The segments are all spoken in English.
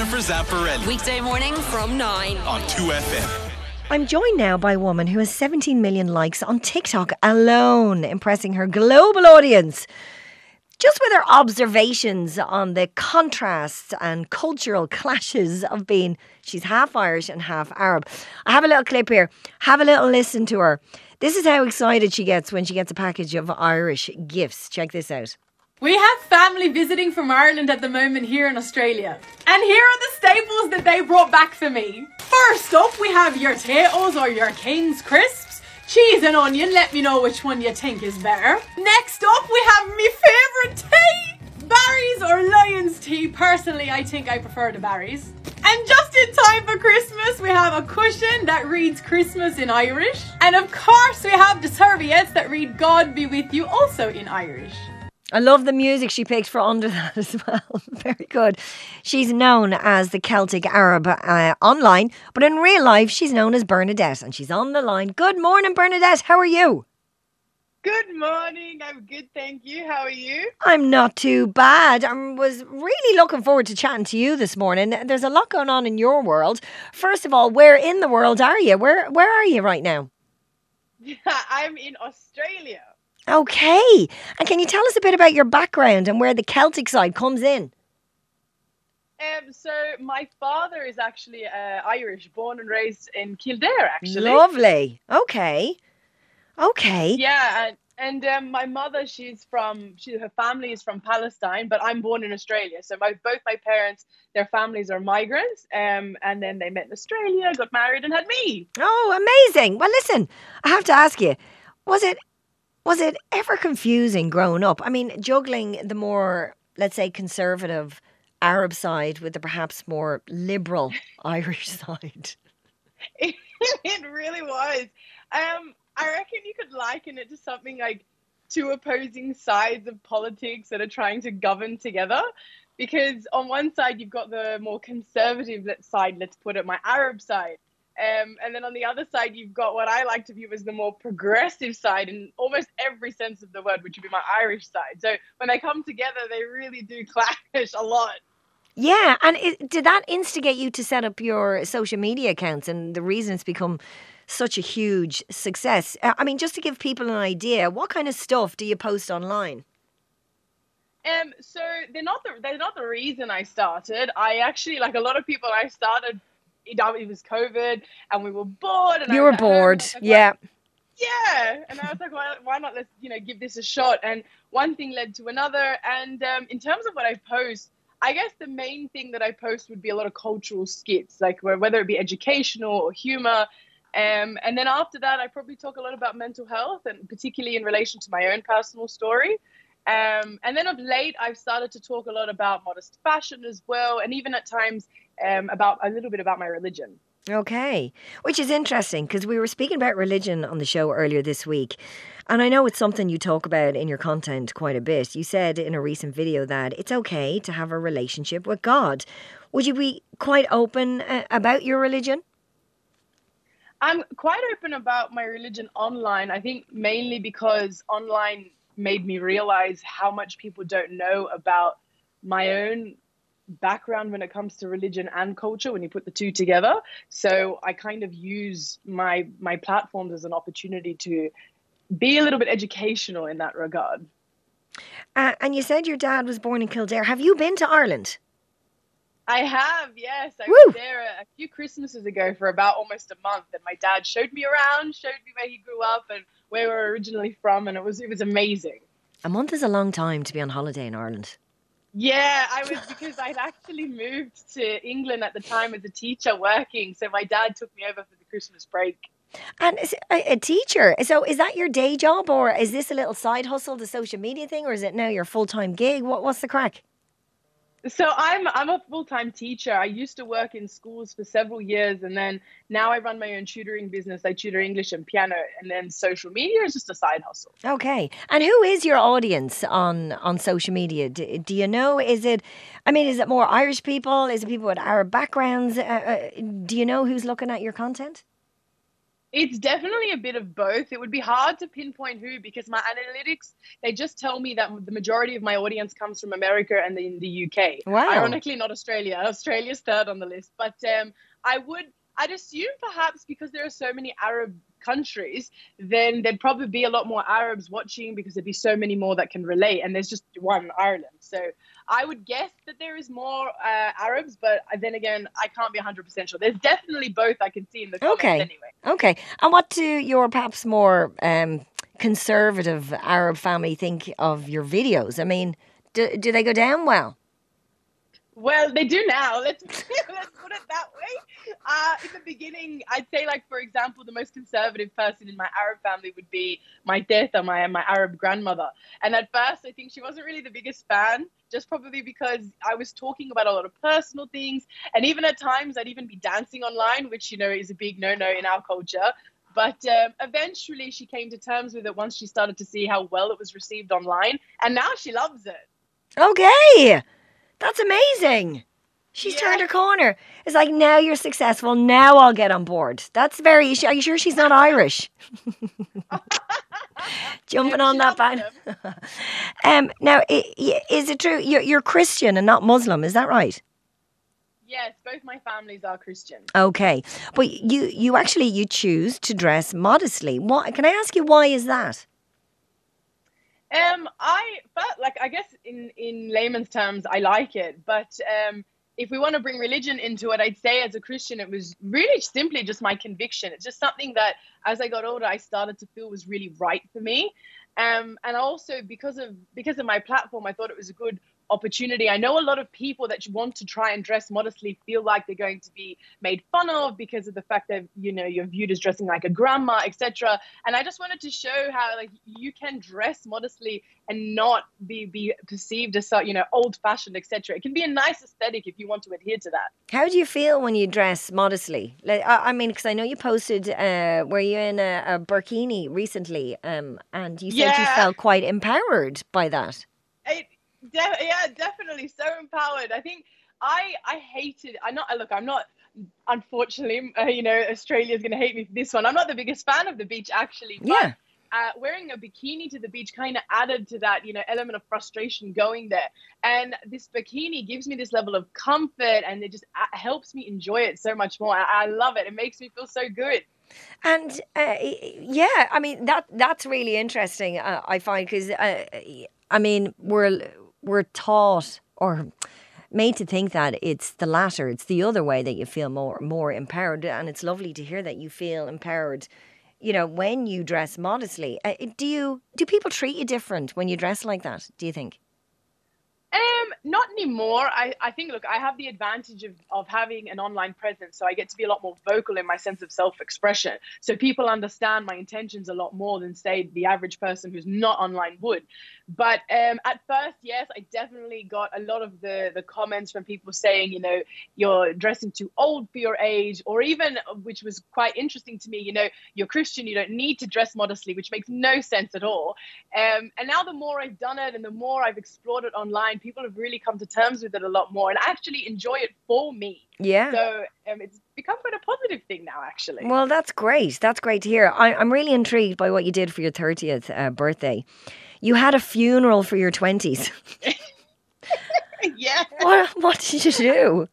Jennifer Zamparelli Weekday morning from 9. on 2FM. I'm joined now by a woman who has 17 million likes on TikTok alone, impressing her global audience. Just with her observations on the contrasts and cultural clashes of being, she's half Irish and half Arab. I have a little clip here. Have a little listen to her. This is how excited she gets when she gets a package of Irish gifts. Check this out. We have family visiting from Ireland at the moment here in Australia. And here are the staples that they brought back for me. First up, we have your Tayto's or your King's Crisps. Cheese and onion, let me know which one you think is better. Next up, we have my favourite tea! Barry's or Lyons tea. Personally, I think I prefer the Barry's. And just in time for Christmas, we have a cushion that reads Christmas in Irish. And of course, we have the serviettes that read God be with you also in Irish. I love the music she picked for under that as well. Very good. She's known as the Celtic Arab uh, online, but in real life, she's known as Bernadette, and she's on the line. Good morning, Bernadette. How are you? Good morning. I'm good, thank you. How are you? I'm not too bad. I was really looking forward to chatting to you this morning. There's a lot going on in your world. First of all, where in the world are you? Where Where are you right now? I'm in Australia. Okay. And can you tell us a bit about your background and where the Celtic side comes in? Um, so my father is actually uh, Irish, born and raised in Kildare, actually. Lovely. Okay. Okay. Yeah, and and um, my mother, she's from, she her family is from Palestine, but I'm born in Australia. So my both my parents, their families are migrants, um, and then they met in Australia, got married, and had me. Oh, amazing. Well, listen, I have to ask you, was it was it ever confusing growing up? I mean, juggling the more, let's say, conservative Arab side with the perhaps more liberal Irish side. It, really was. Um, I reckon you could liken it to something like two opposing sides of politics that are trying to govern together. Because on one side, you've got the more conservative side, let's put it, my Arab side. Um, and then on the other side, you've got what I like to view as the more progressive side in almost every sense of the word, which would be my Irish side. So when they come together, they really do clash a lot. Yeah, and it, did that instigate you to set up your social media accounts and the reason it's become such a huge success? Uh, I mean, just to give people an idea, what kind of stuff do you post online? Um, so they're not the they're not the reason I started. I actually like a lot of people. I started. It was COVID, and we were bored. And You were bored, and I was like, yeah. yeah and i was like why, why not let's you know give this a shot and one thing led to another and um, in terms of what i post i guess the main thing that i post would be a lot of cultural skits like where, whether it be educational or humor um, and then after that i probably talk a lot about mental health and particularly in relation to my own personal story um, and then of late i've started to talk a lot about modest fashion as well and even at times um, about a little bit about my religion Okay, which is interesting because we were speaking about religion on the show earlier this week. And I know it's something you talk about in your content quite a bit. You said in a recent video that it's okay to have a relationship with God. Would you be quite open uh, about your religion? I'm quite open about my religion online. I think mainly because online made me realize how much people don't know about my own background when it comes to religion and culture when you put the two together. So I kind of use my my platforms as an opportunity to be a little bit educational in that regard. Uh, and you said your dad was born in Kildare. Have you been to Ireland? I have, yes. I Woo! was there a, a few Christmases ago for about almost a month, and my dad showed me around, showed me where he grew up and where we're originally from, and it was it was amazing. A month is a long time to be on holiday in Ireland. Yeah, I was because I'd actually moved to England at the time as a teacher working, so my dad took me over for the Christmas break. And a teacher. So is that your day job or is this a little side hustle, the social media thing, or is it now your full time gig? What, what's the craic? So I'm I'm a full time teacher. I used to work in schools for several years, and then now I run my own tutoring business. I tutor English and piano, and then social media is just a side hustle. Okay. And who is your audience on on social media? Do, do you know? Is it, I mean, is it more Irish people? Is it people with Arab backgrounds? Uh, uh, do you know who's looking at your content? It's definitely a bit of both. It would be hard to pinpoint who because my analytics they just tell me that the majority of my audience comes from America and in the UK. Wow. Ironically, not Australia. Australia's third on the list, but um, I would I'd assume perhaps because there are so many Arab countries, then there'd probably be a lot more Arabs watching because there'd be so many more that can relate, and there's just one Ireland. So I would guess that there is more uh, Arabs, but then again, I can't be 100% sure. There's definitely both I can see in the comments Okay. anyway. Okay. And what do your perhaps more um, conservative Arab family think of your videos? I mean, do, do they go down well? Well, they do now. Let's let's put it that way. Uh, in the beginning, I'd say, like for example, the most conservative person in my Arab family would be my teta, my my Arab grandmother. And at first, I think she wasn't really the biggest fan, just probably because I was talking about a lot of personal things, and even at times, I'd even be dancing online, which you know is a big no-no in our culture. But um, eventually, she came to terms with it once she started to see how well it was received online, and now she loves it. Okay. That's amazing. She's Yeah. turned her corner. It's like, now you're successful. Now I'll get on board. That's very. Are you sure she's not Irish? Jumping on that band. um, now, is it true you're, you're Christian and not Muslim? Is that right? Yes, both my families are Christian. Okay, but you you actually you choose to dress modestly. What can I ask you? Why is that? Um, I but like I guess in in layman's terms, I like it. But um, if we want to bring religion into it, I'd say as a Christian, it was really simply just my conviction. It's just something that as I got older, I started to feel was really right for me. Um, and also because of because of my platform, I thought it was a good opportunity. I know a lot of people that want to try and dress modestly feel like they're going to be made fun of because of the fact that you know you're viewed as dressing like a grandma, etc. And I just wanted to show how like you can dress modestly and not be be perceived as so you know old fashioned, etc. It can be a nice aesthetic if you want to adhere to that. How do you feel when you dress modestly? Like, I, I mean, because I know you posted, uh, were you in a, a burkini recently? Um, and you said you felt quite empowered by that. De- yeah, definitely so empowered. I think I I hated. I not look. I'm not. Unfortunately, uh, you know, Australia's going to hate me for this one. I'm not the biggest fan of the beach, actually. But, Yeah. Uh, wearing a bikini to the beach kind of added to that, you know, element of frustration going there. And this burkini gives me this level of comfort, and it just uh, helps me enjoy it so much more. I, I love it. It makes me feel so good. And uh, yeah, I mean that that's really interesting. Uh, I find because uh, I mean we're we're taught or made to think that it's the latter, it's the other way that you feel more more empowered, and it's lovely to hear that you feel empowered. You know, when you dress modestly, uh, do you do people treat you different when you dress like that? Do you think? Not anymore. I, I think, look, I have the advantage of, of having an online presence, so I get to be a lot more vocal in my sense of self expression. So people understand my intentions a lot more than, say, the average person who's not online would. But um, at first, yes, I definitely got a lot of the, the comments from people saying, you know, you're dressing too old for your age, or even, which was quite interesting to me, you know, you're Christian, you don't need to dress modestly, which makes no sense at all. Um, and now the more I've done it and the more I've explored it online, people have really come to terms with it a lot more and actually enjoy it for me. Yeah. So um, it's become quite a positive thing now, actually. Well, that's great. That's great to hear. I, I'm really intrigued by what you did for your 30th uh, birthday. You had a funeral for your 20s. yeah. what, what did you do?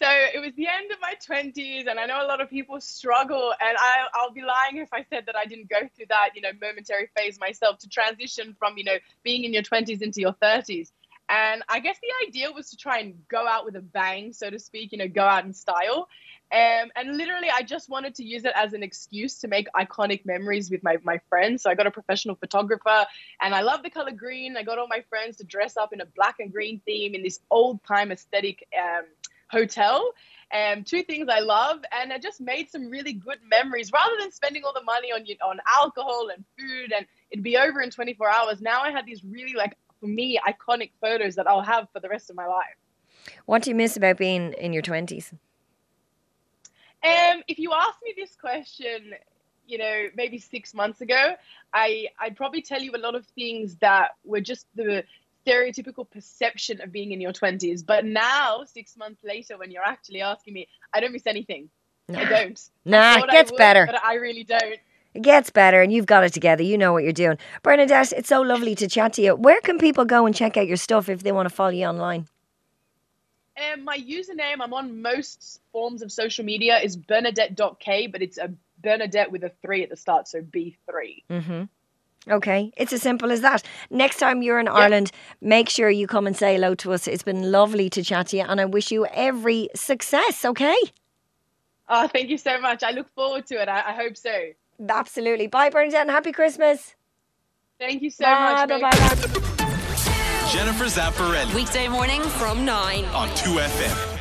So it was the end of my 20s, and I know a lot of people struggle. And I, I'll be lying if I said that I didn't go through that, you know, momentary phase myself to transition from, you know, being in your 20s into your 30s. And I guess the idea was to try and go out with a bang, so to speak, you know, go out in style. Um, and literally, I just wanted to use it as an excuse to make iconic memories with my, my friends. So I got a professional photographer, and I love the color green. I got all my friends to dress up in a black and green theme in this old time aesthetic um, hotel. Um, two things I love, and I just made some really good memories rather than spending all the money on on alcohol and food, and it'd be over in 24 hours. Now I had these really like for me iconic photos that I'll have for the rest of my life. What do you miss about being in your 20s? Um, if you asked me this question, you know, maybe six months ago, I I'd probably tell you a lot of things that were just the stereotypical perception of being in your 20s. But now, six months later, when you're actually asking me, I don't miss anything. I don't. Nah, I it gets would, better. but I really don't. It gets better, and you've got it together. You know what you're doing. Bernadette, it's so lovely to chat to you. Where can people go and check out your stuff if they want to follow you online? Um, my username, I'm on most forms of social media, is Bernadette.k, but it's a Bernadette with a three at the start, so B3. Mm-hmm. Okay, it's as simple as that. Next time you're in Ireland, make sure you come and say hello to us. It's been lovely to chat to you, and I wish you every success. Okay, Oh, thank you so much. I look forward to it. I, I hope so. Absolutely. Bye, Bernadette, and happy Christmas. Thank you so bye, much. bye, bye, bye. Jennifer Zamparelli Weekday morning from 9. on 2FM.